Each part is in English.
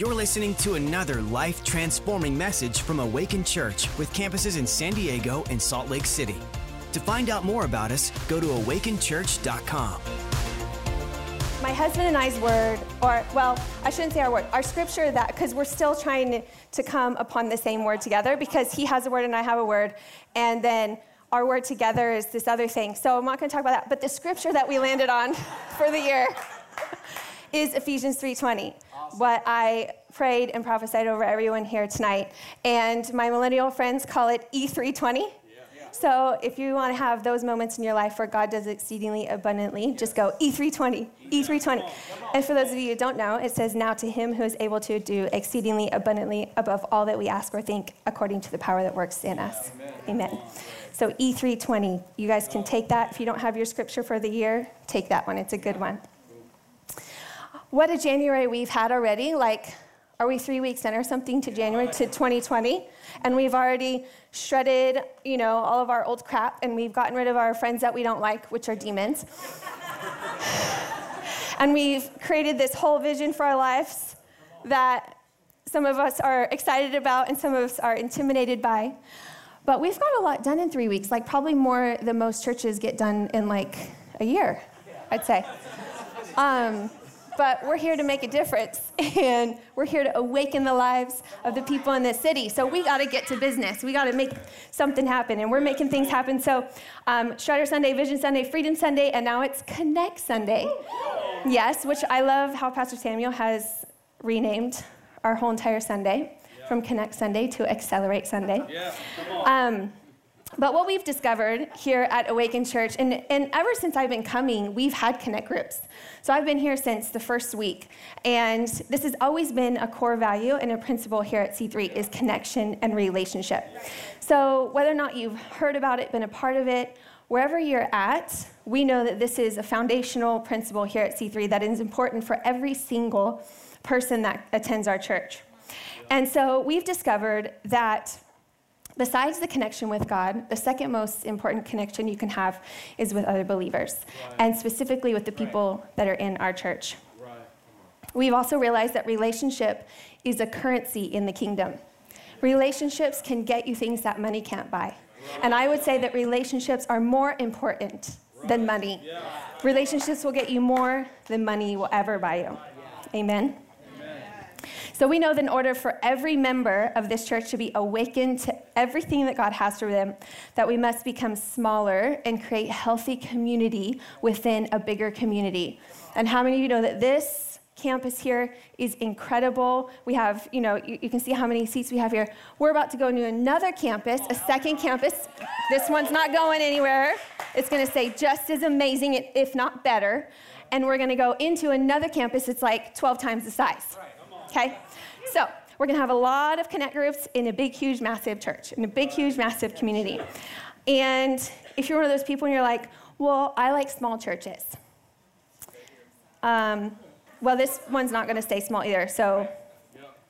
You're listening to another life transforming message from Awaken Church with campuses in San Diego and Salt Lake City. To find out more about us, go to awakenchurch.com. My husband and I's word, or, well, I shouldn't say our word, our scripture that, because we're still trying to come upon the same word together because he has a word and I have a word. And then our word together is this other thing. So I'm not going to talk about that. But the scripture that we landed on for the year is Ephesians 3:20. Awesome. What I prayed and prophesied over everyone here tonight. And my millennial friends call it E320. So if you want to have those moments in your life where God does exceedingly abundantly, just go E320, E320. And for those of you who don't know, it says, Now to him who is able to do exceedingly abundantly above all that we ask or think, according to the power that works in us. Amen. Amen. So E320, you guys can take that. If you don't have your scripture for the year, take that one. It's a good one. What a January we've had already. Like, are we three weeks in or something to January to 2020? And we've already shredded, you know, all of our old crap and we've gotten rid of our friends that we don't like, which are demons. and we've created this whole vision for our lives that some of us are excited about and some of us are intimidated by. But we've got a lot done in three weeks, like probably more than most churches get done in like a year, I'd say. Um, but we're here to make a difference and we're here to awaken the lives of the people in this city. So we got to get to business. We got to make something happen, and we're making things happen. So, um, Shredder Sunday, Vision Sunday, Freedom Sunday, and now it's Connect Sunday. Yes, which I love how Pastor Samuel has renamed our whole entire Sunday from Connect Sunday to Accelerate Sunday. Yeah, um, but what we've discovered here at Awaken Church, and, and ever since I've been coming, we've had connect groups. So I've been here since the first week. And this has always been a core value and a principle here at C3 is connection and relationship. So whether or not you've heard about it, been a part of it, wherever you're at, we know that this is a foundational principle here at C3 that is important for every single person that attends our church. And so we've discovered that Besides the connection with God, the second most important connection you can have is with other believers, right. and specifically with the people right. that are in our church. Right. We've also realized that relationship is a currency in the kingdom. Relationships can get you things that money can't buy. And I would say that relationships are more important than money. Yeah. Relationships will get you more than money will ever buy you. Amen. So we know that in order for every member of this church to be awakened to everything that God has for them, that we must become smaller and create healthy community within a bigger community. And how many of you know that this campus here is incredible. We have, you know, you, you, can see how many seats we have here. We're about to go to another campus, a second campus. This one's not going anywhere. It's going to say just as amazing, if not better. And we're going to go into another campus. It's like 12 times the size. Okay? So, we're to have a lot of connect groups in a big, huge, massive church, in a big, huge, massive community. And if you're one of those people and you're like, well, I like small churches. Um, well, this one's not to stay small either. So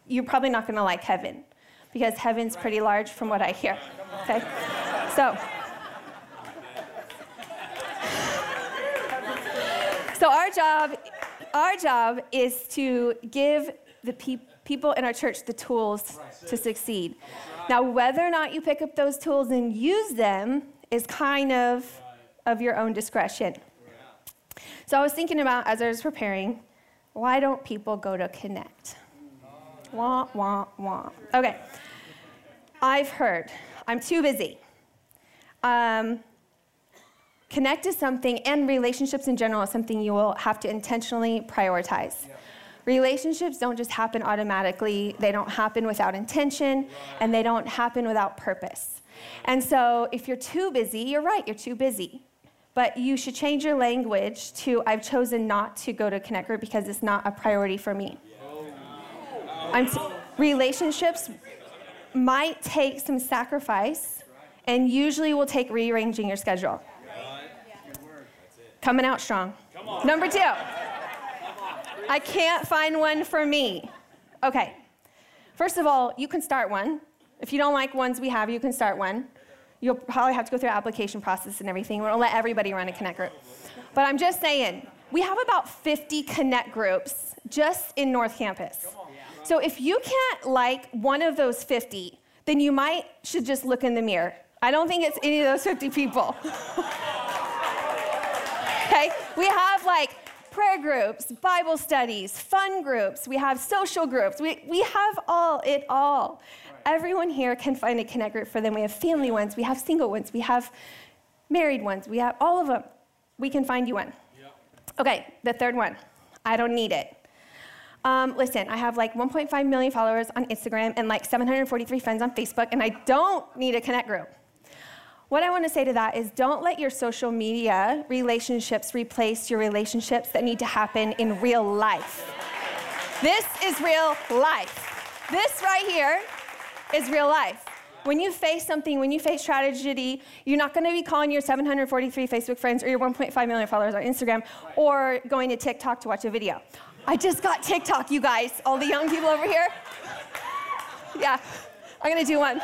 you're probably not to like heaven because heaven's pretty large from what I hear. Okay? So. So our job, our job is to give the people people in our church the tools to succeed. Now, whether or not you pick up those tools and use them is kind of of your own discretion. So I was thinking about as I was preparing, why don't people go to Connect? Wah, wah, wah. Okay. I've heard, I'm too busy. Um, connect is something, and relationships in general is something you will have to intentionally prioritize. Yeah. Relationships don't just happen automatically, they don't happen without intention, and they don't happen without purpose. And so, if you're too busy, you're right, you're too busy. But you should change your language to I've chosen not to go to Connect Group because it's not a priority for me. T- relationships might take some sacrifice and usually will take rearranging your schedule. Coming out strong. Number two. I can't find one for me. Okay. First of all, you can start one. If you don't like ones we have, you can start one. You'll probably have to go through application process and everything. We don't let everybody run a Connect group. But I'm just saying, we have about 50 Connect groups just in North Campus. So if you can't like one of those 50, then you might should just look in the mirror. I don't think it's any of those 50 people. okay? We have like prayer groups, Bible studies, fun groups, we have social groups. We, we have all, it all. Everyone here can find a connect group for them. We have family ones, we have single ones, we have married ones, we have all of them. We can find you one. Okay, the third one. I don't need it. Um, listen, I have like 1.5 million followers on Instagram and like 743 friends on Facebook, and I don't need a connect group. What I want to say to that is don't let your social media relationships replace your relationships that need to happen in real life. This is real life. This right here is real life. When you face something, when you face tragedy, you're not going to be calling your 743 Facebook friends or your 1.5 million followers on Instagram or going to TikTok to watch a video. I just got TikTok, you guys, all the young people over here. Yeah, I'm going to do one.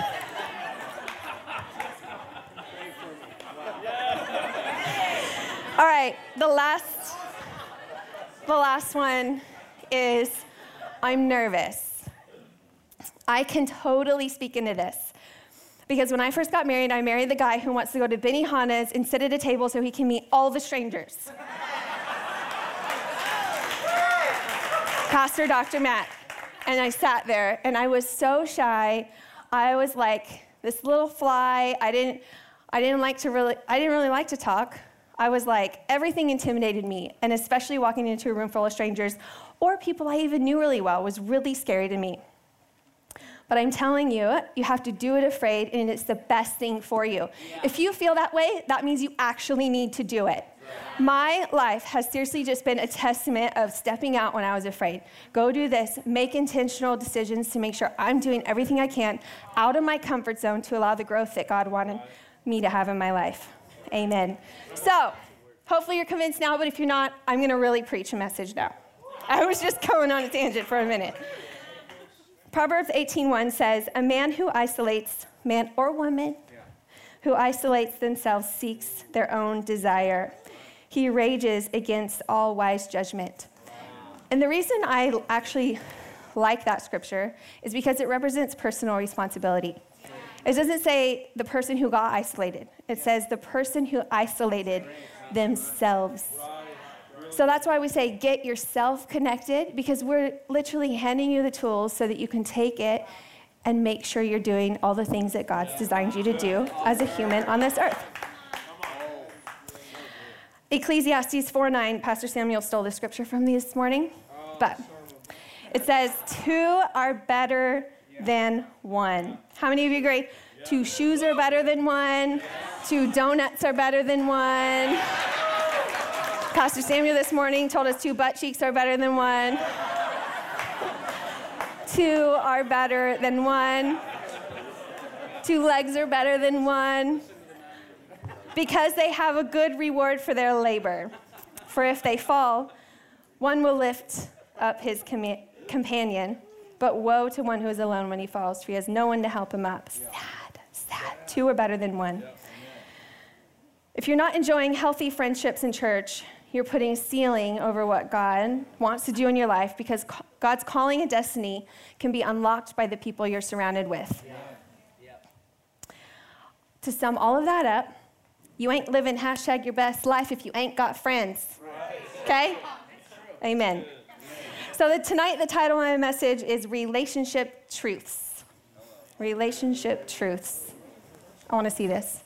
All right, the last, the last one is I'm nervous. I can totally speak into this. Because when I first got married, I married the guy who wants to go to Benihana's and sit at a table so he can meet all the strangers. Pastor Dr. Matt. And I sat there and I was so shy. I was like this little fly. I didn't I didn't like to really I didn't really like to talk. I was like, everything intimidated me, and especially walking into a room full of strangers or people I even knew really well was really scary to me. But I'm telling you, you have to do it afraid, and it's the best thing for you. Yeah. If you feel that way, that means you actually need to do it. My life has seriously just been a testament of stepping out when I was afraid. Go do this, make intentional decisions to make sure I'm doing everything I can out of my comfort zone to allow the growth that God wanted me to have in my life. Amen. So, hopefully you're convinced now, but if you're not, I'm going to really preach a message now. I was just going on a tangent for a minute. Proverbs 18:1 says, "A man who isolates, man or woman, who isolates themselves seeks their own desire. He rages against all wise judgment." And the reason I actually like that scripture is because it represents personal responsibility. It doesn't say the person who got isolated, it says the person who isolated themselves. So that's why we say get yourself connected because we're literally handing you the tools so that you can take it and make sure you're doing all the things that God's designed you to do as a human on this earth. Ecclesiastes 4:9, Pastor Samuel stole the scripture from me this morning, but it says, Two are better than one. How many of you agree? Two shoes are better than one. Two donuts are better than one. Pastor Samuel this morning told us two butt cheeks are better than one. Two are better than one. Two legs are better than one. Because they have a good reward for their labor. For if they fall, one will lift up his com- companion. But woe to one who is alone when he falls, for he has no one to help him up. Sad, sad. Two are better than one. If you're not enjoying healthy friendships in church, you're putting a ceiling over what God wants to do in your life because God's calling and destiny can be unlocked by the people you're surrounded with. To sum all of that up, you ain't living hashtag your best life if you ain't got friends. Okay? Amen. So the, tonight, the title of my message is Relationship Truths. Relationship Truths. I want to see this.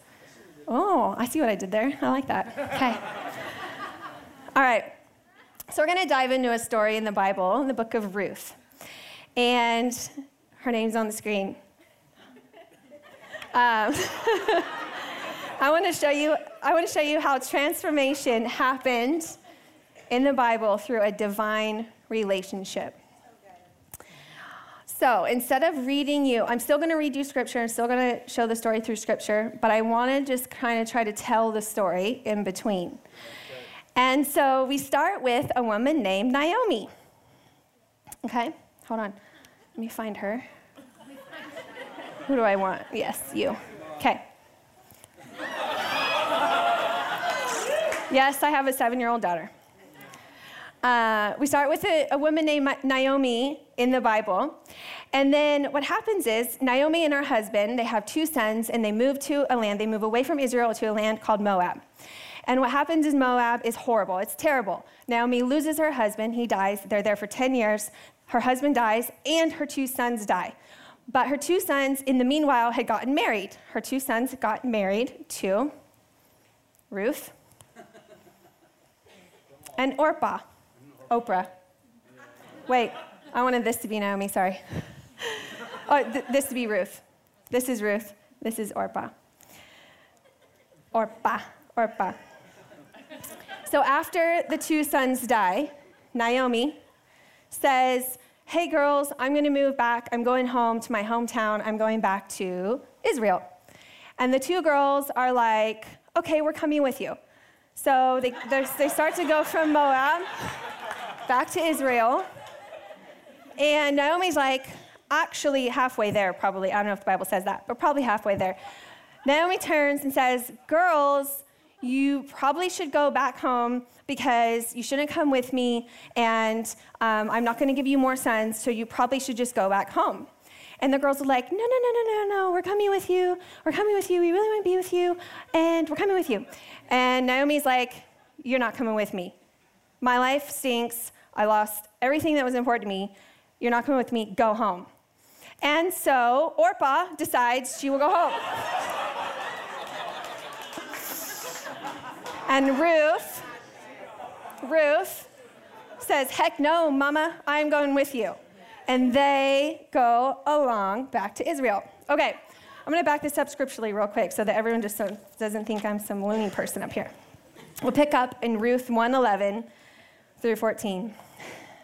Oh, I see what I did there. I like that. Okay. All right. So we're going to dive into a story in the Bible, in the book of Ruth. And her name's on the screen. Um, I want to show you I want to show you how transformation happened in the Bible through a divine relationship. So instead of reading you, I'm still going to read you scripture. I'm still going to show the story through scripture, but I want to just kind of try to tell the story in between. And so we start with a woman named Naomi. Okay, hold on. Let me find her. Who do I want? Yes, you. Okay. Yes, I have a seven year old daughter. Uh, we start with a, a woman named Naomi in the Bible. And then what happens is Naomi and her husband, they have two sons, and they move to a land, they move away from Israel to a land called Moab. And what happens is Moab is horrible. It's terrible. Naomi loses her husband. He dies. They're there for 10 years. Her husband dies, and her two sons die. But her two sons, in the meanwhile, had gotten married. Her two sons got married to Ruth and Orpah. Oprah. Wait, I wanted this to be Naomi, sorry. oh, th- this to be Ruth. This is Ruth. This is Orpah. Orpah. Orpah. So after the two sons die, Naomi says, Hey girls, I'm going to move back. I'm going home to my hometown. I'm going back to Israel. And the two girls are like, Okay, we're coming with you. So they, they start to go from Moab back to Israel. And Naomi's like, actually halfway there, probably. I don't know if the Bible says that, but probably halfway there. Naomi turns and says, Girls, you probably should go back home because you shouldn't come with me, and um, I'm not going to give you more sons, so you probably should just go back home. And the girls are like, no, no, no, no, no, no, we're coming with you. We're coming with you. We really want to be with you, and we're coming with you. And Naomi's like, you're not coming with me. My life stinks. I lost everything that was important to me. You're not coming with me. Go home. And so Orpah decides she will go home. and Ruth, Ruth says, Heck no, Mama, I'm going with you. And they go along back to Israel. Okay, I'm going to back this up scripturally real quick so that everyone just doesn't think I'm some loony person up here. We'll pick up in Ruth 1:11 through 14.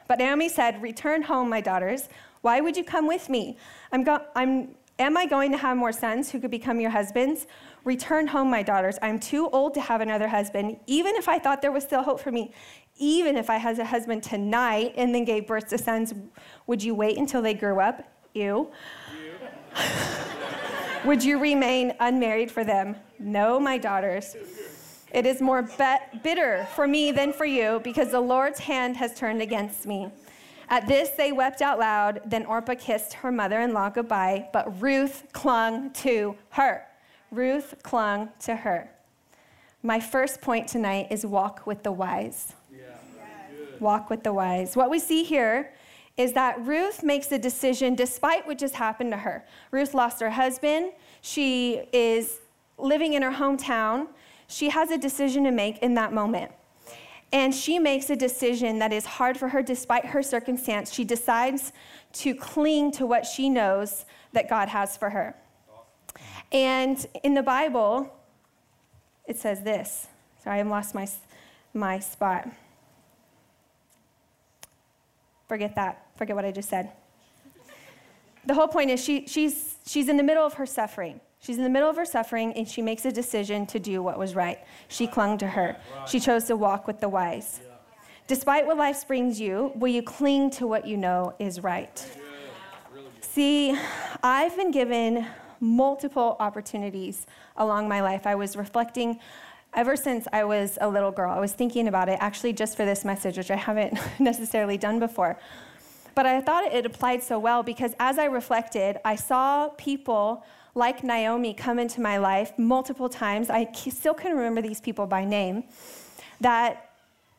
But Naomi said, Return home, my daughters. Why would you come with me? I'm, go- I'm Am I going to have more sons who could become your husbands? Return home, my daughters. I'm too old to have another husband, even if I thought there was still hope for me. Even if I had a husband tonight and then gave birth to sons, would you wait until they grew up? Ew. would you remain unmarried for them? No, my daughters. It is more bitter for me than for you because the Lord's hand has turned against me. At this, they wept out loud. Then Orpah kissed her mother in law goodbye, but Ruth clung to her. Ruth clung to her. My first point tonight is walk with the wise. Yeah. Walk with the wise. What we see here is that Ruth makes a decision despite what just happened to her. Ruth lost her husband. She is living in her hometown she has a decision to make in that moment. And she makes a decision that is hard for her despite her circumstance. She decides to cling to what she knows that God has for her. And in the Bible, it says this. Sorry, I've lost my, my spot. Forget that. Forget what I just said. The whole point is she, she's, she's in the middle of her suffering. She's in the middle of her suffering and she makes a decision to do what was right. She clung to her. She chose to walk with the wise. Despite what life brings you, will you cling to what you know is right? See, I've been given multiple opportunities along my life. I was reflecting ever since I was a little girl. I was thinking about it actually just for this message, which I haven't necessarily done before. But I thought it applied so well because as I reflected, I saw people like Naomi come into my life multiple times. I still can remember these people by name that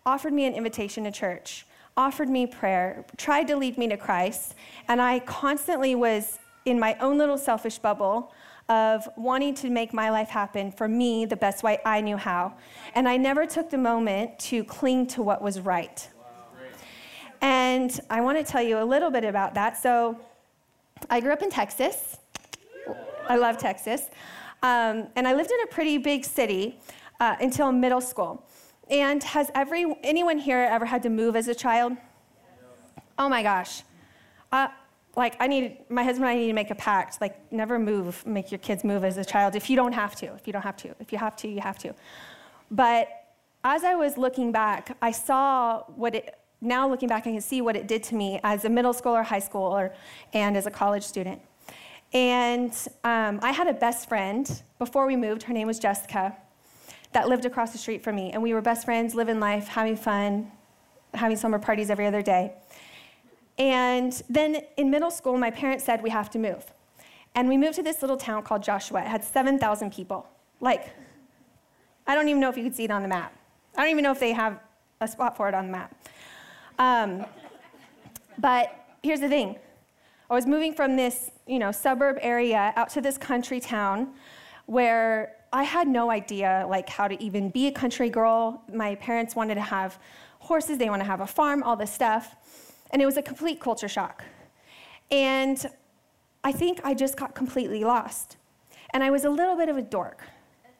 offered me an invitation to church, offered me prayer, tried to lead me to Christ, and I constantly was in my own little selfish bubble of wanting to make my life happen for me the best way I knew how. And I never took the moment to cling to what was right. And I want to tell you a little bit about that. So I grew up in Texas. I love Texas. Um, and I lived in a pretty big city uh, until middle school. And has every anyone here ever had to move as a child? Oh my gosh. Uh, like I need my husband and I need to make a pact. Like never move, make your kids move as a child if you don't have to. If you don't have to. If you have to, you have to. But as I was looking back, I saw what it now looking back I can see what it did to me as a middle schooler, high schooler, and as a college student. And um, I had a best friend before we moved. Her name was Jessica, that lived across the street from me. And we were best friends, living life, having fun, having summer parties every other day. And then in middle school, my parents said we have to move. And we moved to this little town called Joshua. It had 7,000 people. Like, I don't even know if you could see it on the map. I don't even know if they have a spot for it on the map. Um, but here's the thing I was moving from this, you know, suburb area out to this country town where I had no idea like how to even be a country girl. My parents wanted to have horses, they want to have a farm, all this stuff. And it was a complete culture shock. And I think I just got completely lost. And I was a little bit of a dork.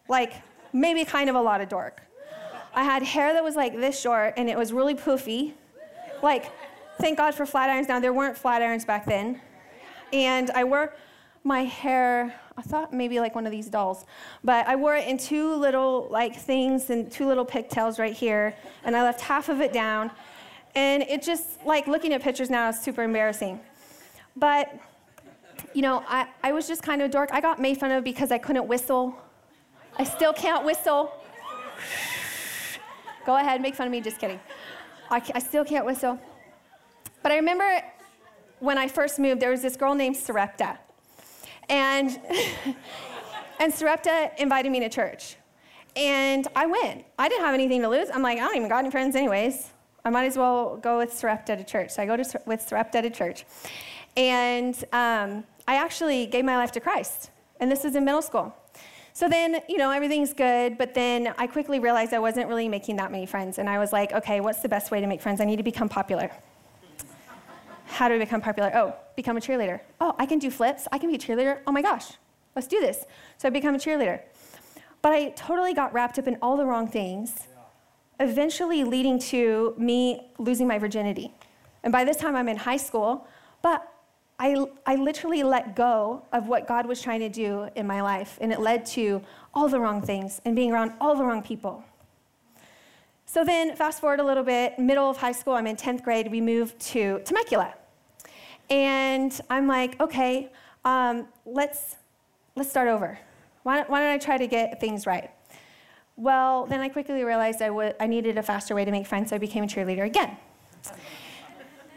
Like maybe kind of a lot of dork. I had hair that was like this short and it was really poofy. Like thank God for flat irons now. There weren't flat irons back then. And I wore my hair, I thought maybe like one of these dolls, but I wore it in two little like things and two little pigtails right here, and I left half of it down. And it just, like looking at pictures now is super embarrassing. But, you know, I, I was just kind of a dork. I got made fun of because I couldn't whistle. I still can't whistle. Go ahead, make fun of me, just kidding. I, I still can't whistle. But I remember when I first moved, there was this girl named Sarepta. And, and Sarepta invited me to church. And I went. I didn't have anything to lose. I'm like, I don't even got any friends, anyways. I might as well go with Sarepta to church. So I go to, with Sarepta to church. And um, I actually gave my life to Christ. And this was in middle school. So then, you know, everything's good, but then I quickly realized I wasn't really making that many friends. And I was like, okay, what's the best way to make friends? I need to become popular. How do I become popular? Oh, become a cheerleader. Oh, I can do flips. I can be a cheerleader. Oh my gosh, let's do this. So I become a cheerleader. But I totally got wrapped up in all the wrong things, eventually leading to me losing my virginity. And by this time, I'm in high school, but I, I literally let go of what God was trying to do in my life, and it led to all the wrong things and being around all the wrong people. So then, fast forward a little bit, middle of high school, I'm in 10th grade, we move to Temecula. And I'm like, okay, um, let's, let's start over. Why, why don't I try to get things right? Well, then I quickly realized I, w- I needed a faster way to make friends, so I became a cheerleader again.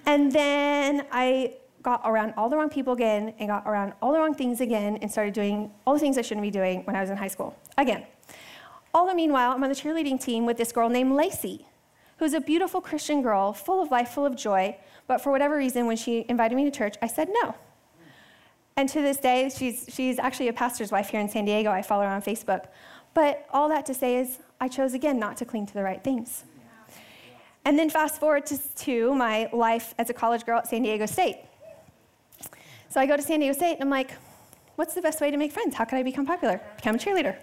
And then I got around all the wrong people again and got around all the wrong things again and started doing all the things I shouldn't be doing when I was in high school again. All the meanwhile, I'm on the cheerleading team with this girl named Lacey, who's a beautiful Christian girl, full of life, full of joy. But for whatever reason, when she invited me to church, I said no. And to this day, she's, she's actually a pastor's wife here in San Diego. I follow her on Facebook. But all that to say is, I chose again not to cling to the right things. And then fast forward to, to my life as a college girl at San Diego State. So I go to San Diego State and I'm like, what's the best way to make friends? How can I become popular? Become a cheerleader.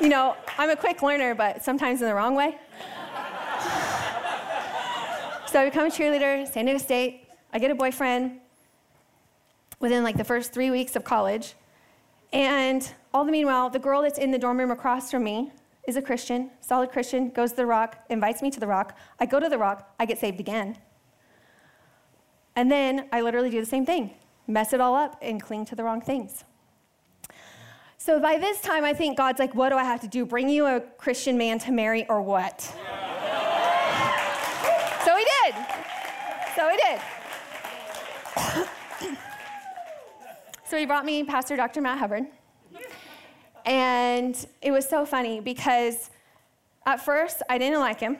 You know, I'm a quick learner, but sometimes in the wrong way. so I become a cheerleader, San Diego State. I get a boyfriend within like the first three weeks of college. And all the meanwhile, the girl that's in the dorm room across from me is a Christian, solid Christian, goes to the rock, invites me to the rock. I go to the rock, I get saved again. And then I literally do the same thing mess it all up and cling to the wrong things. So by this time, I think God's like, what do I have to do? Bring you a Christian man to marry or what? so he did. So he did. so he brought me Pastor Dr. Matt Hubbard. And it was so funny because at first I didn't like him.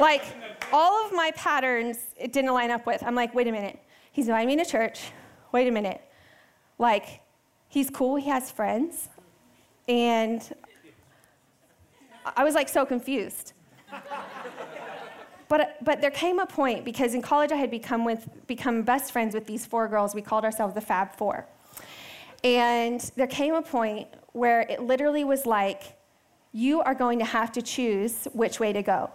like, all of my patterns, it didn't line up with. I'm like, wait a minute. He's inviting me to church. Wait a minute. Like, he's cool, he has friends. And I was like so confused. But, but there came a point because in college I had become, with, become best friends with these four girls. We called ourselves the Fab Four. And there came a point where it literally was like, you are going to have to choose which way to go.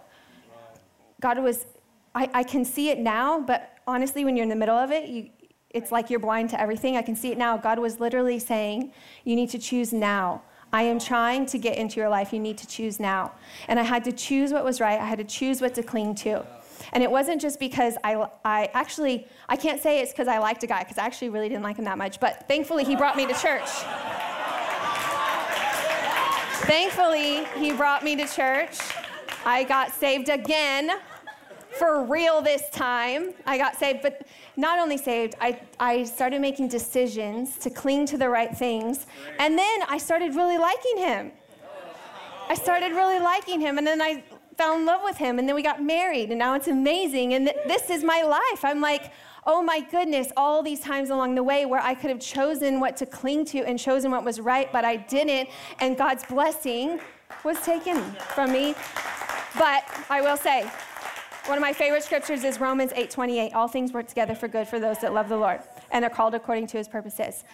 God was, I, I can see it now, but honestly, when you're in the middle of it, you, it's like you're blind to everything. I can see it now. God was literally saying, You need to choose now. I am trying to get into your life. You need to choose now. And I had to choose what was right. I had to choose what to cling to. And it wasn't just because I, I actually, I can't say it's because I liked a guy, because I actually really didn't like him that much. But thankfully, he brought me to church. Thankfully, he brought me to church. I got saved again, for real this time. I got saved, but not only saved, I, I started making decisions to cling to the right things. And then I started really liking him. I started really liking him, and then I fell in love with him, and then we got married, and now it's amazing. And th- this is my life. I'm like, oh my goodness, all these times along the way where I could have chosen what to cling to and chosen what was right, but I didn't, and God's blessing was taken from me. But I will say, one of my favorite scriptures is Romans 8:28. All things work together for good for those that love the Lord and are called according to his purposes.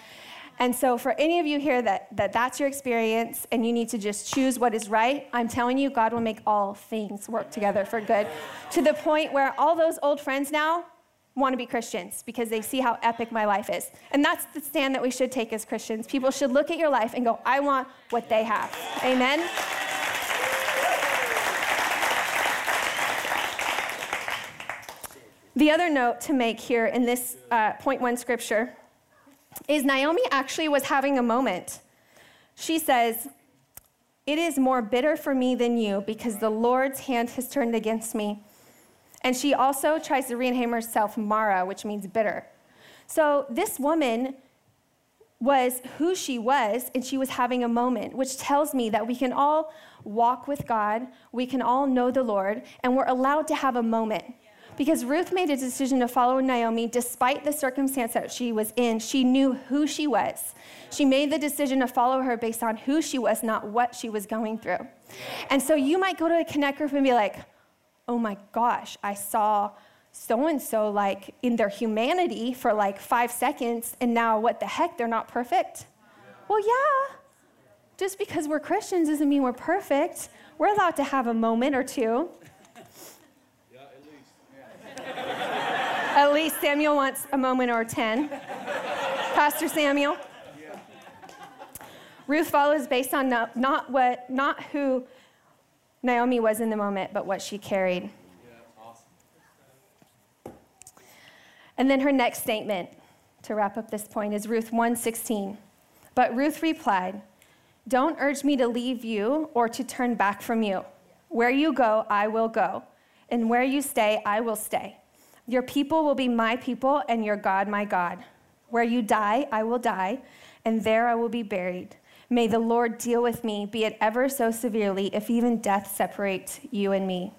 And so, for any of you here that, that that's your experience and you need to just choose what is right, I'm telling you, God will make all things work together for good. To the point where all those old friends now want to be Christians because they see how epic my life is. And that's the stand that we should take as Christians. People should look at your life and go, I want what they have. Amen? The other note to make here in this uh, point one scripture is Naomi actually was having a moment. She says, It is more bitter for me than you because the Lord's hand has turned against me. And she also tries to rename herself Mara, which means bitter. So this woman was who she was, and she was having a moment, which tells me that we can all walk with God, we can all know the Lord, and we're allowed to have a moment. Because Ruth made a decision to follow Naomi despite the circumstance that she was in. She knew who she was. She made the decision to follow her based on who she was, not what she was going through. And so you might go to a connect group and be like, oh my gosh, I saw so and so like in their humanity for like five seconds, and now what the heck, they're not perfect? Well, yeah. Just because we're Christians doesn't mean we're perfect. We're allowed to have a moment or two. At least Samuel wants a moment or 10. Pastor Samuel. Ruth follows based on not, not, what, not who Naomi was in the moment, but what she carried. And then her next statement to wrap up this point is Ruth 1:16. But Ruth replied, "Don't urge me to leave you or to turn back from you. Where you go, I will go, and where you stay, I will stay. Your people will be my people, and your God my God. Where you die, I will die, and there I will be buried. May the Lord deal with me, be it ever so severely, if even death separates you and me.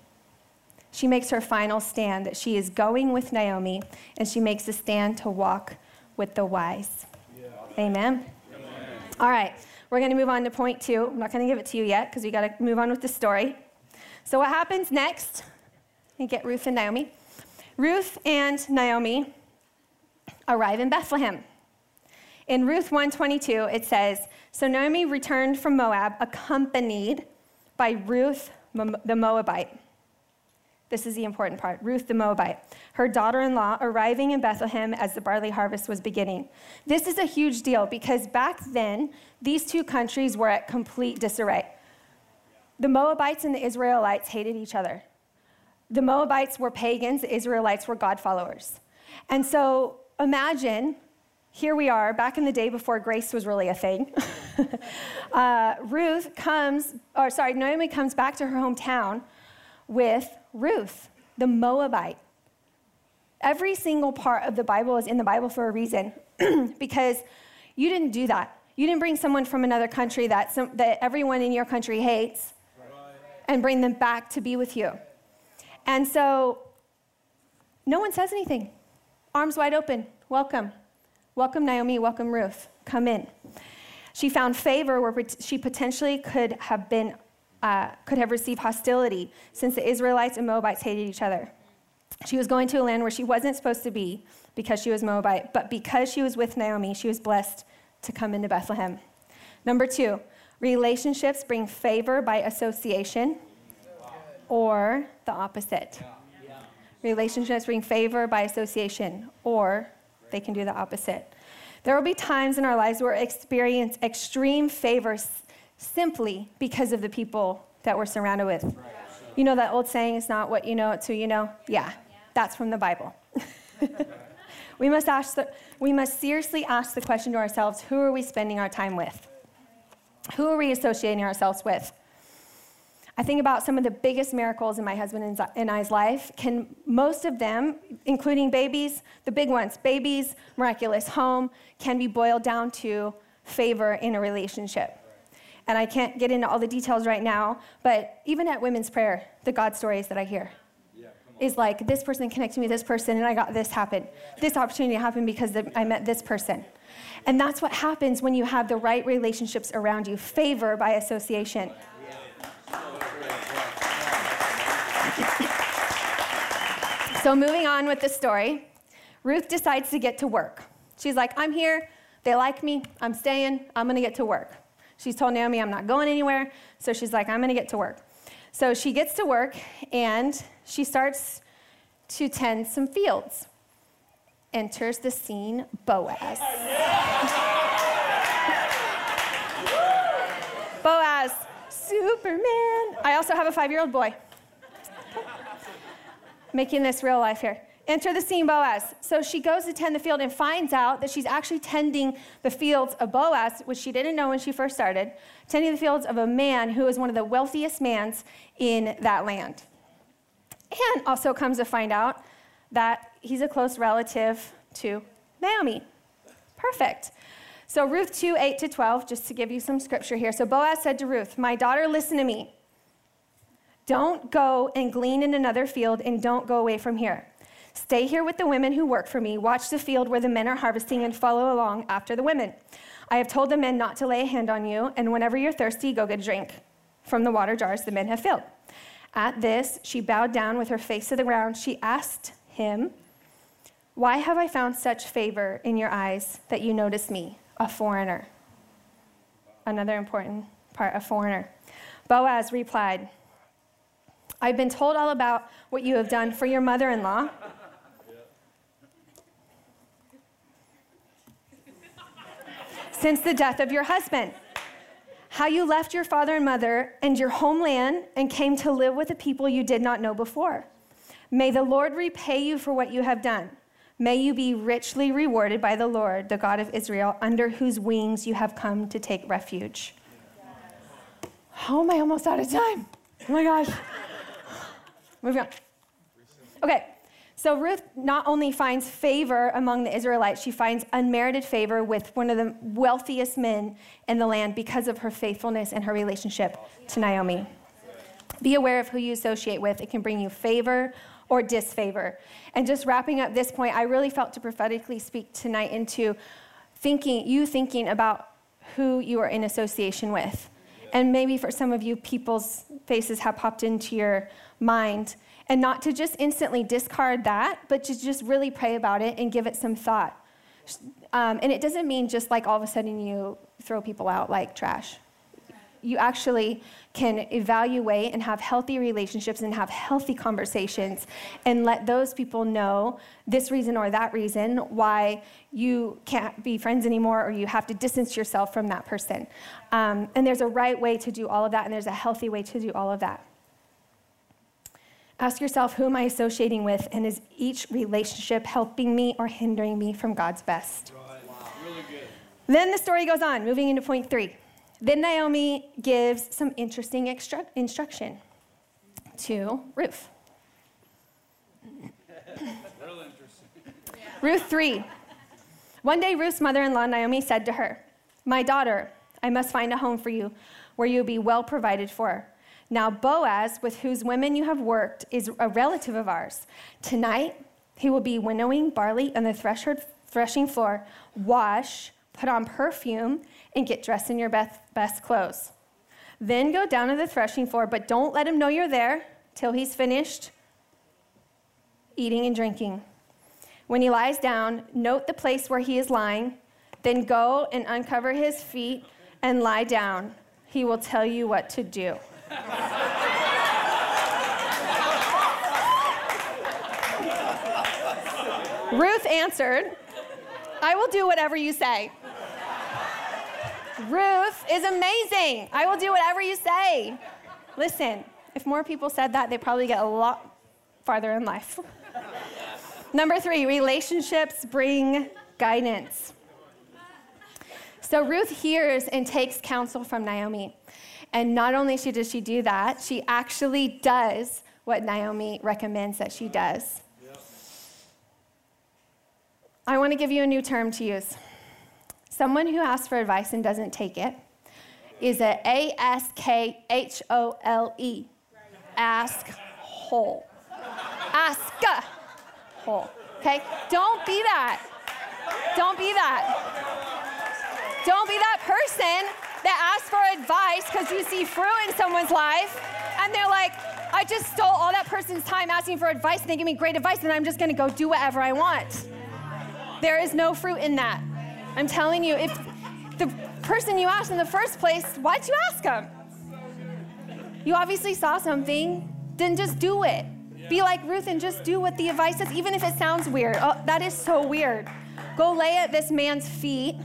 She makes her final stand that she is going with Naomi, and she makes a stand to walk with the wise. Yeah. Amen? Amen? All right, we're going to move on to point two. I'm not going to give it to you yet because we got to move on with the story. So, what happens next? You get Ruth and Naomi. Ruth and Naomi arrive in Bethlehem. In Ruth 122, it says, So Naomi returned from Moab, accompanied by Ruth the Moabite. This is the important part Ruth the Moabite, her daughter in law, arriving in Bethlehem as the barley harvest was beginning. This is a huge deal because back then, these two countries were at complete disarray. The Moabites and the Israelites hated each other. The Moabites were pagans, the Israelites were God followers. And so imagine, here we are, back in the day before grace was really a thing. uh, Ruth comes, or sorry, Naomi comes back to her hometown with Ruth, the Moabite. Every single part of the Bible is in the Bible for a reason because you didn't do that. You didn't bring someone from another country that, some, that everyone in your country hates and bring them back to be with you. And so no one says anything. Arms wide open. Welcome. Welcome, Naomi. Welcome, Ruth. Come in. She found favor where she potentially could have been, uh, could have received hostility since the Israelites and Moabites hated each other. She was going to a land where she wasn't supposed to be because she was Moabite, but because she was with Naomi, she was blessed to come into Bethlehem. Number two, relationships bring favor by association or the opposite. Relationships bring favor by association, or they can do the opposite. There will be times in our lives where we experience extreme favor simply because of the people that we're surrounded with. You know that old saying, it's not what you know, it's who you know? Yeah, that's from the Bible. we, must ask the, we must seriously ask the question to ourselves who are we spending our time with? Who are we associating ourselves with? I think about some of the biggest miracles in my husband and I's life. Can most of them, including babies, the big ones, babies, miraculous home, can be boiled down to favor in a relationship. And I can't get into all the details right now, but even at women's prayer, the God stories that I hear yeah, is like this person connected me with this person, and I got this happen. This opportunity happened because I met this person. And that's what happens when you have the right relationships around you favor by association. So, moving on with the story, Ruth decides to get to work. She's like, I'm here. They like me. I'm staying. I'm going to get to work. She's told Naomi, I'm not going anywhere. So she's like, I'm going to get to work. So she gets to work and she starts to tend some fields. Enters the scene Boaz. Boaz, Superman. I also have a five year old boy making this real life here. Enter the scene, Boaz. So she goes to tend the field and finds out that she's actually tending the fields of Boaz, which she didn't know when she first started, tending the fields of a man who is one of the wealthiest mans in that land. And also comes to find out that he's a close relative to Naomi. Perfect. So Ruth 2, 8 to 12, just to give you some scripture here. So Boaz said to Ruth, My daughter, listen to me. Don't go and glean in another field and don't go away from here. Stay here with the women who work for me. Watch the field where the men are harvesting and follow along after the women. I have told the men not to lay a hand on you, and whenever you're thirsty, go get a drink from the water jars the men have filled. At this, she bowed down with her face to the ground. She asked him, Why have I found such favor in your eyes that you notice me, a foreigner? Another important part, a foreigner. Boaz replied, I've been told all about what you have done for your mother in law. Since the death of your husband, how you left your father and mother and your homeland and came to live with a people you did not know before. May the Lord repay you for what you have done. May you be richly rewarded by the Lord, the God of Israel, under whose wings you have come to take refuge. How am I almost out of time? Oh my gosh. Moving on. Okay, so Ruth not only finds favor among the Israelites, she finds unmerited favor with one of the wealthiest men in the land because of her faithfulness and her relationship to Naomi. Be aware of who you associate with, it can bring you favor or disfavor. And just wrapping up this point, I really felt to prophetically speak tonight into thinking, you thinking about who you are in association with. And maybe for some of you, people's faces have popped into your mind. And not to just instantly discard that, but to just really pray about it and give it some thought. Um, and it doesn't mean just like all of a sudden you throw people out like trash. You actually can evaluate and have healthy relationships and have healthy conversations and let those people know this reason or that reason why you can't be friends anymore or you have to distance yourself from that person. Um, and there's a right way to do all of that, and there's a healthy way to do all of that. Ask yourself, who am I associating with, and is each relationship helping me or hindering me from God's best? Right. Wow. Really then the story goes on, moving into point three. Then Naomi gives some interesting instruction to Ruth. Real interesting. Ruth 3. One day, Ruth's mother in law, Naomi, said to her, My daughter, I must find a home for you where you'll be well provided for. Now, Boaz, with whose women you have worked, is a relative of ours. Tonight, he will be winnowing barley on the threshing floor. Wash, put on perfume, and get dressed in your best, best clothes. Then go down to the threshing floor, but don't let him know you're there till he's finished eating and drinking. When he lies down, note the place where he is lying. Then go and uncover his feet and lie down. He will tell you what to do. Ruth answered, I will do whatever you say. Ruth is amazing. I will do whatever you say. Listen, if more people said that, they'd probably get a lot farther in life. Number three, relationships bring guidance. So Ruth hears and takes counsel from Naomi. And not only she does she do that, she actually does what Naomi recommends that she does. I want to give you a new term to use. Someone who asks for advice and doesn't take it is a A S K H O L E. Ask hole. Ask a hole. Okay? Don't be that. Don't be that. Don't be that person that asks for advice because you see fruit in someone's life and they're like, I just stole all that person's time asking for advice and they give me great advice and I'm just gonna go do whatever I want. There is no fruit in that. I'm telling you, if the person you asked in the first place, why'd you ask them? You obviously saw something, then just do it. Be like Ruth and just do what the advice is, even if it sounds weird. Oh, that is so weird. Go lay at this man's feet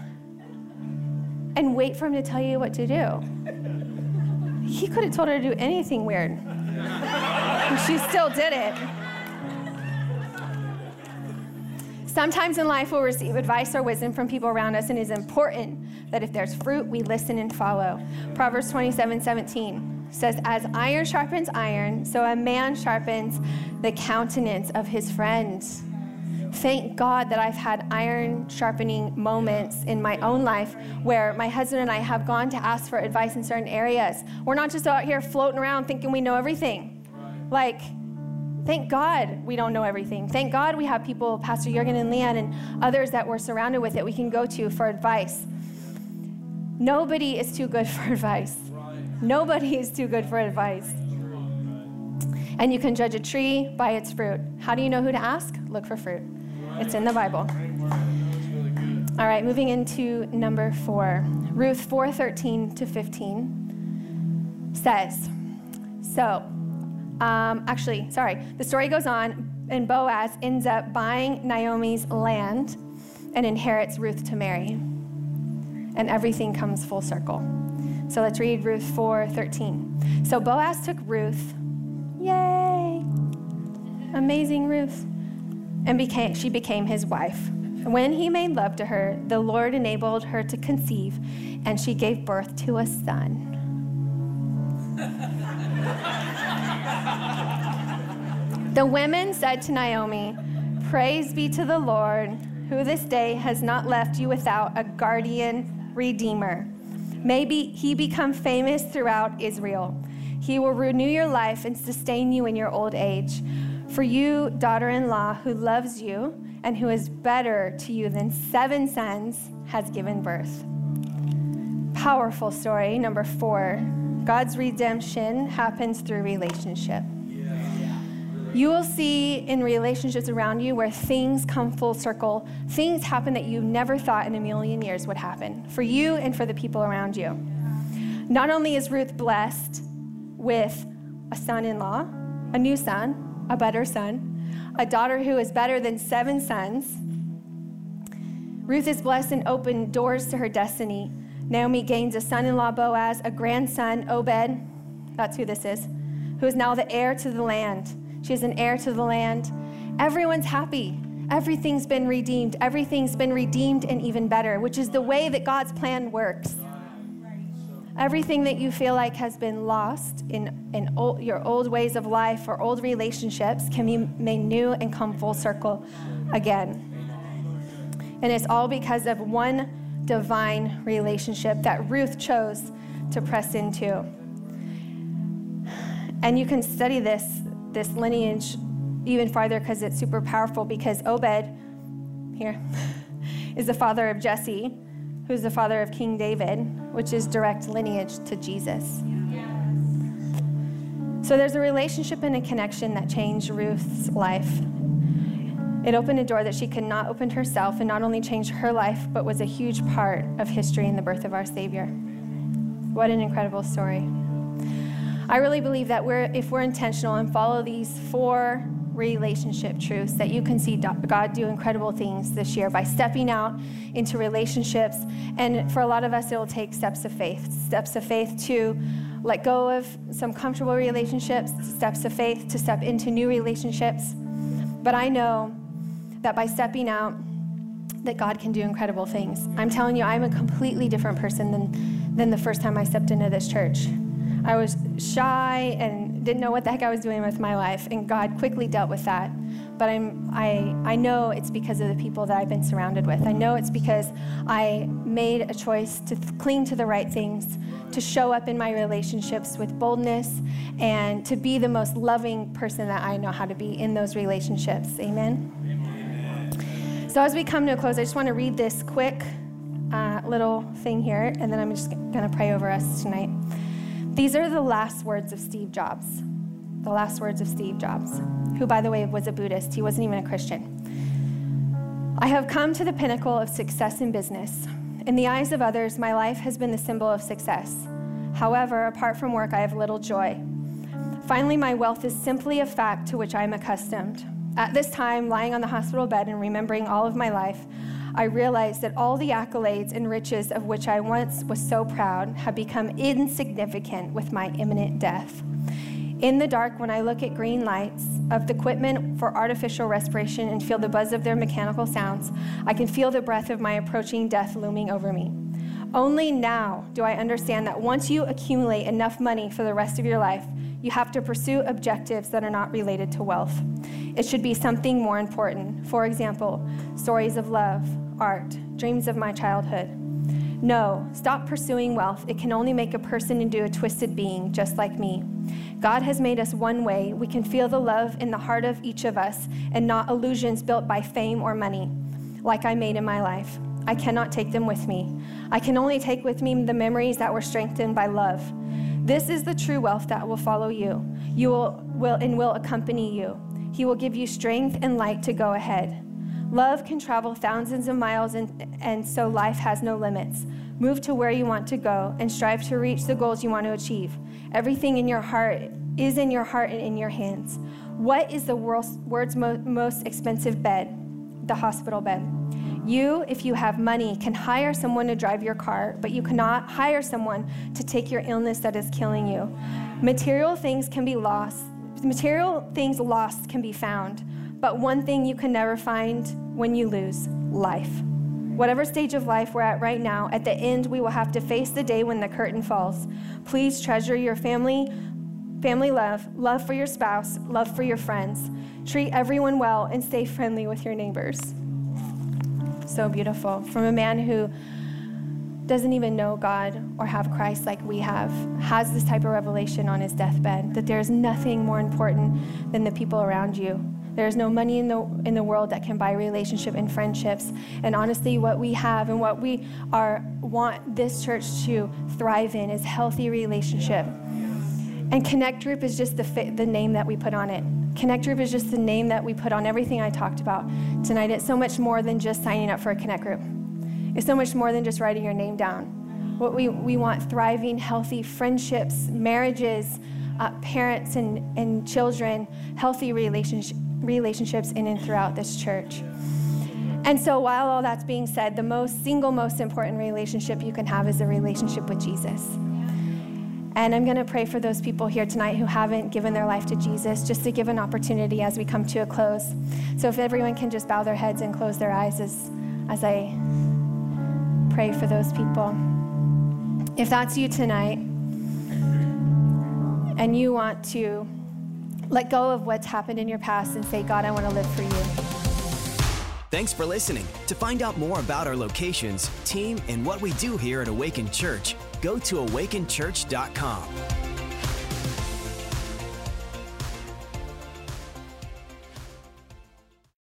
and wait for him to tell you what to do. He could have told her to do anything weird. And she still did it. Sometimes in life we'll receive advice or wisdom from people around us, and it is important that if there's fruit, we listen and follow. Proverbs 27 17 says, As iron sharpens iron, so a man sharpens the countenance of his friends. Thank God that I've had iron sharpening moments in my own life where my husband and I have gone to ask for advice in certain areas. We're not just out here floating around thinking we know everything. Like, Thank God we don't know everything. Thank God we have people, Pastor Jurgen and Leanne, and others that we're surrounded with that we can go to for advice. Nobody is too good for advice. Nobody is too good for advice. And you can judge a tree by its fruit. How do you know who to ask? Look for fruit. It's in the Bible. All right, moving into number four. Ruth 4:13 to 15 says, So um, actually, sorry, the story goes on, and Boaz ends up buying Naomi's land and inherits Ruth to marry. And everything comes full circle. So let's read Ruth 4:13. So Boaz took Ruth, yay, amazing Ruth, and became, she became his wife. When he made love to her, the Lord enabled her to conceive, and she gave birth to a son. The women said to Naomi, Praise be to the Lord, who this day has not left you without a guardian redeemer. Maybe he become famous throughout Israel. He will renew your life and sustain you in your old age. For you, daughter in law, who loves you and who is better to you than seven sons, has given birth. Powerful story. Number four God's redemption happens through relationship. You will see in relationships around you where things come full circle, things happen that you never thought in a million years would happen for you and for the people around you. Not only is Ruth blessed with a son in law, a new son, a better son, a daughter who is better than seven sons, Ruth is blessed and opened doors to her destiny. Naomi gains a son in law, Boaz, a grandson, Obed, that's who this is, who is now the heir to the land. She's an heir to the land. Everyone's happy. Everything's been redeemed. Everything's been redeemed and even better, which is the way that God's plan works. Everything that you feel like has been lost in, in old, your old ways of life or old relationships can be made new and come full circle again. And it's all because of one divine relationship that Ruth chose to press into. And you can study this this lineage even farther because it's super powerful because Obed, here, is the father of Jesse, who's the father of King David, which is direct lineage to Jesus. So there's a relationship and a connection that changed Ruth's life. It opened a door that she could not open herself and not only changed her life, but was a huge part of history in the birth of our Savior. What an incredible story. I really believe that we're, if we're intentional and follow these four relationship truths, that you can see God do incredible things this year by stepping out into relationships. And for a lot of us, it will take steps of faith steps of faith to let go of some comfortable relationships, steps of faith to step into new relationships. But I know that by stepping out, that God can do incredible things. I'm telling you, I'm a completely different person than, than the first time I stepped into this church. I was shy and didn't know what the heck I was doing with my life, and God quickly dealt with that. But I'm, I, I know it's because of the people that I've been surrounded with. I know it's because I made a choice to cling to the right things, to show up in my relationships with boldness, and to be the most loving person that I know how to be in those relationships. Amen. Amen. So, as we come to a close, I just want to read this quick uh, little thing here, and then I'm just going to pray over us tonight. These are the last words of Steve Jobs. The last words of Steve Jobs, who, by the way, was a Buddhist. He wasn't even a Christian. I have come to the pinnacle of success in business. In the eyes of others, my life has been the symbol of success. However, apart from work, I have little joy. Finally, my wealth is simply a fact to which I am accustomed. At this time, lying on the hospital bed and remembering all of my life, I realized that all the accolades and riches of which I once was so proud have become insignificant with my imminent death. In the dark, when I look at green lights of the equipment for artificial respiration and feel the buzz of their mechanical sounds, I can feel the breath of my approaching death looming over me. Only now do I understand that once you accumulate enough money for the rest of your life, you have to pursue objectives that are not related to wealth. It should be something more important. For example, stories of love, art, dreams of my childhood. No, stop pursuing wealth. It can only make a person into a twisted being just like me. God has made us one way. We can feel the love in the heart of each of us and not illusions built by fame or money, like I made in my life. I cannot take them with me. I can only take with me the memories that were strengthened by love. This is the true wealth that will follow you. You will, will and will accompany you. He will give you strength and light to go ahead. Love can travel thousands of miles, and, and so life has no limits. Move to where you want to go and strive to reach the goals you want to achieve. Everything in your heart is in your heart and in your hands. What is the world's, world's mo- most expensive bed? The hospital bed. You, if you have money, can hire someone to drive your car, but you cannot hire someone to take your illness that is killing you. Material things can be lost. Material things lost can be found, but one thing you can never find when you lose life. Whatever stage of life we're at right now, at the end, we will have to face the day when the curtain falls. Please treasure your family, family love, love for your spouse, love for your friends. Treat everyone well and stay friendly with your neighbors. So beautiful. From a man who doesn't even know God or have Christ like we have, has this type of revelation on his deathbed that there's nothing more important than the people around you there's no money in the, in the world that can buy relationship and friendships. And honestly, what we have and what we are want this church to thrive in is healthy relationship. And Connect Group is just the, the name that we put on it. Connect Group is just the name that we put on everything I talked about tonight. It's so much more than just signing up for a Connect Group. It's so much more than just writing your name down. What we, we want thriving, healthy friendships, marriages, uh, parents and, and children, healthy relationships relationships in and throughout this church. And so, while all that's being said, the most single, most important relationship you can have is a relationship with Jesus. And I'm going to pray for those people here tonight who haven't given their life to Jesus, just to give an opportunity as we come to a close. So, if everyone can just bow their heads and close their eyes as, as I pray for those people. If that's you tonight, and you want to let go of what's happened in your past and say, God, I want to live for you. Thanks for listening. To find out more about our locations, team, and what we do here at Awaken Church, go to awakenchurch.com.